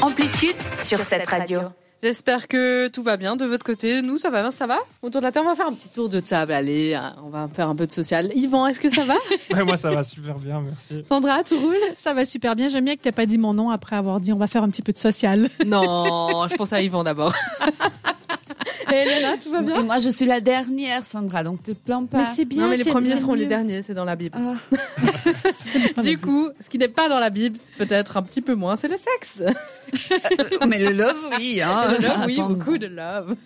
Amplitude sur cette radio. J'espère que tout va bien de votre côté. Nous, ça va bien, ça va Autour de la table, on va faire un petit tour de table. Allez, hein, on va faire un peu de social. Yvan, est-ce que ça va Ouais, moi ça va super bien, merci. Sandra, tout roule Ça va super bien. J'aime bien que tu pas dit mon nom après avoir dit on va faire un petit peu de social. Non, je pense à Yvan d'abord. Et Elena, tout va bien Et moi, je suis la dernière, Sandra, donc te plains pas. Mais c'est bien. Non, mais les premiers seront les derniers, c'est dans la Bible. Ah. Du coup, ce qui n'est pas dans la Bible, c'est peut-être un petit peu moins, c'est le sexe. mais le love, oui. Hein. Le love, oui, Attends. beaucoup de love.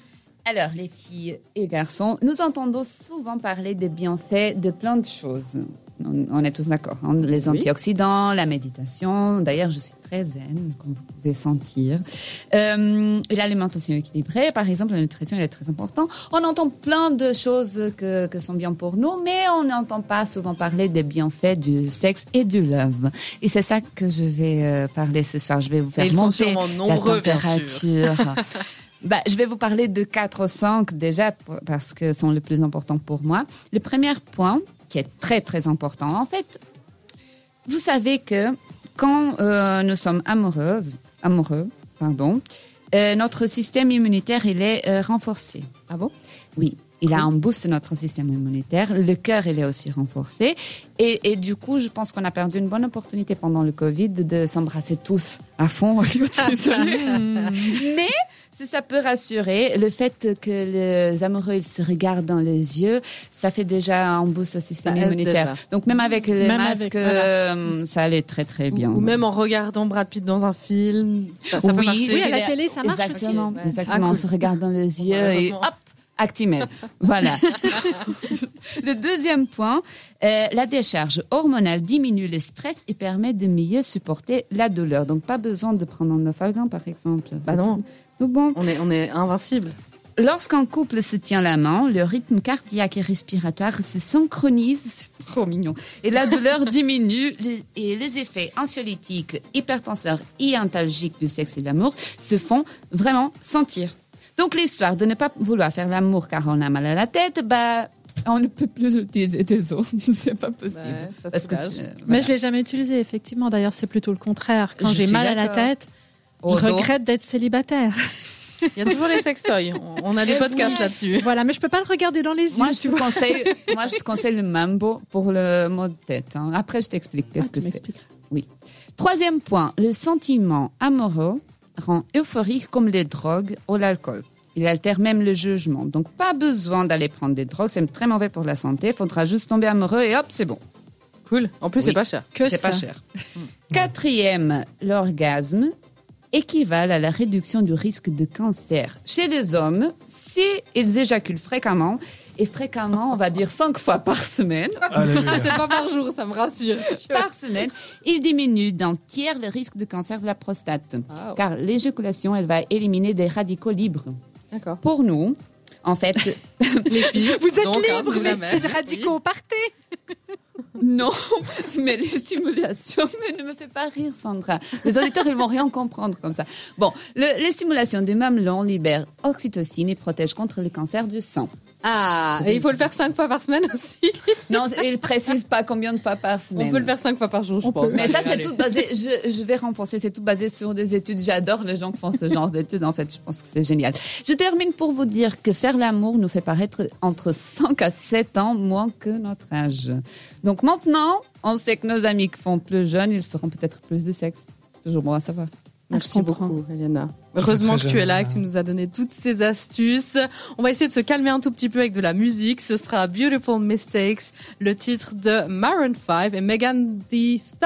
Alors, les filles et garçons, nous entendons souvent parler des bienfaits de plein de choses. On, on est tous d'accord. hein. Les Oui. antioxydants, la méditation. D'ailleurs, je suis très zen, comme vous pouvez sentir. Euh, et l'alimentation équilibrée, par exemple, la nutrition, elle est très importante. On entend plein de choses que, que sont bien pour nous, mais on n'entend pas souvent parler des bienfaits du sexe et du love. Et c'est ça que je vais euh, parler ce soir. Je vais vous faire ils sont monter la nombreux, sûr. température. Bah, je vais vous parler de quatre ou cinq déjà pour- parce que sont les plus importants pour moi. Le premier point, qui est très très important, en fait, vous savez que quand euh, nous sommes amoureuses, amoureux, pardon, euh, notre système immunitaire il est euh, renforcé. Ah bon? Oui, il a un boost de notre système immunitaire. Le cœur, il est aussi renforcé. Et, et du coup, je pense qu'on a perdu une bonne opportunité pendant le Covid de s'embrasser tous à fond au lieu de. Mais si ça peut rassurer, le fait que les amoureux ils se regardent dans les yeux, ça fait déjà un boost au système Ça immunitaire. Donc même avec les Même masques, avec, voilà. euh, ça allait très très bien. ou même en regardant Brad Pitt dans un film, ça, ça peut Oui, marcher. Oui, à la télé, ça marche exactement, aussi. Ouais. Exactement, Ah, on se regarde dans les yeux et hop, Actimel. voilà. le deuxième point, euh, la décharge hormonale diminue le stress et permet de mieux supporter la douleur. Donc pas besoin de prendre un Nofalgan par exemple. Bah non. tout- bon. On est, on est invincible. Lorsqu'un couple se tient la main, le rythme cardiaque et respiratoire se synchronise, c'est trop mignon, et la douleur diminue et les effets anxiolytiques, hypertenseurs et antalgiques du sexe et de l'amour se font vraiment sentir. Donc l'histoire de ne pas vouloir faire l'amour car on a mal à la tête, bah on ne peut plus utiliser des os, c'est pas possible. Ouais, ça Parce que soulage. c'est- Mais je l'ai jamais utilisé, effectivement. D'ailleurs, c'est plutôt le contraire. Quand j'ai mal à la tête, Au je dos. regrette d'être célibataire. Il y a toujours les sextoys. On- On a des podcasts oui. là-dessus. voilà, mais je peux pas le regarder dans les yeux. Moi je, tu te conseille, moi, je te conseille le mambo pour le mot de tête. hein. Après, je t'explique Ah, qu'est-ce que c'est. m'expliques. Troisième point, le sentiment amoureux rend euphorique comme les drogues ou l'alcool. Il altère même le jugement. Donc, pas besoin d'aller prendre des drogues, c'est très mauvais pour la santé. Il faudra juste tomber amoureux et hop, c'est bon. Cool. En plus, Oui. c'est pas cher. Que C'est pas cher. Quatrième, l'orgasme équivalent à la réduction du risque de cancer. Chez les hommes, si ils éjaculent fréquemment, et fréquemment, on va dire cinq fois par semaine, Alléluia. Ah, c'est pas par jour, ça me rassure. par semaine, il diminue d'un tiers le risque de cancer de la prostate. Ah, Car l'éjaculation, elle va éliminer des radicaux libres. D'accord. Pour nous, en fait, Les filles, Vous êtes donc, hein, libres, si mais jamais. ces radicaux, partez non, mais les stimulations, mais ne me fais pas rire, Sandra. Les auditeurs, ils vont rien comprendre comme ça. Bon, le- les stimulations des mamelons libèrent oxytocine et protègent contre le cancer du sang. Ah, et il faut le faire cinq fois par semaine aussi. Non, il précise pas combien de fois par On semaine. peut le faire cinq fois par jour, je On pense. peut. Mais ça, c'est tout basé, je, je vais renforcer, c'est tout basé sur des études. J'adore les gens qui font ce genre d'études. En fait, je pense que c'est génial. Je termine pour vous dire que faire l'amour nous fait paraître entre 5 à 7 ans moins que notre âge. Donc maintenant, on sait que nos amis qui font plus jeunes, ils feront peut-être plus de sexe. Toujours bon à savoir. Merci Je comprends. beaucoup, Eliana. Heureusement que tu es là, que tu nous as donné toutes ces astuces. On va essayer de se calmer un tout petit peu avec de la musique. Ce sera Beautiful Mistakes, le titre de Maroon 5 et Megan Thee Stallion.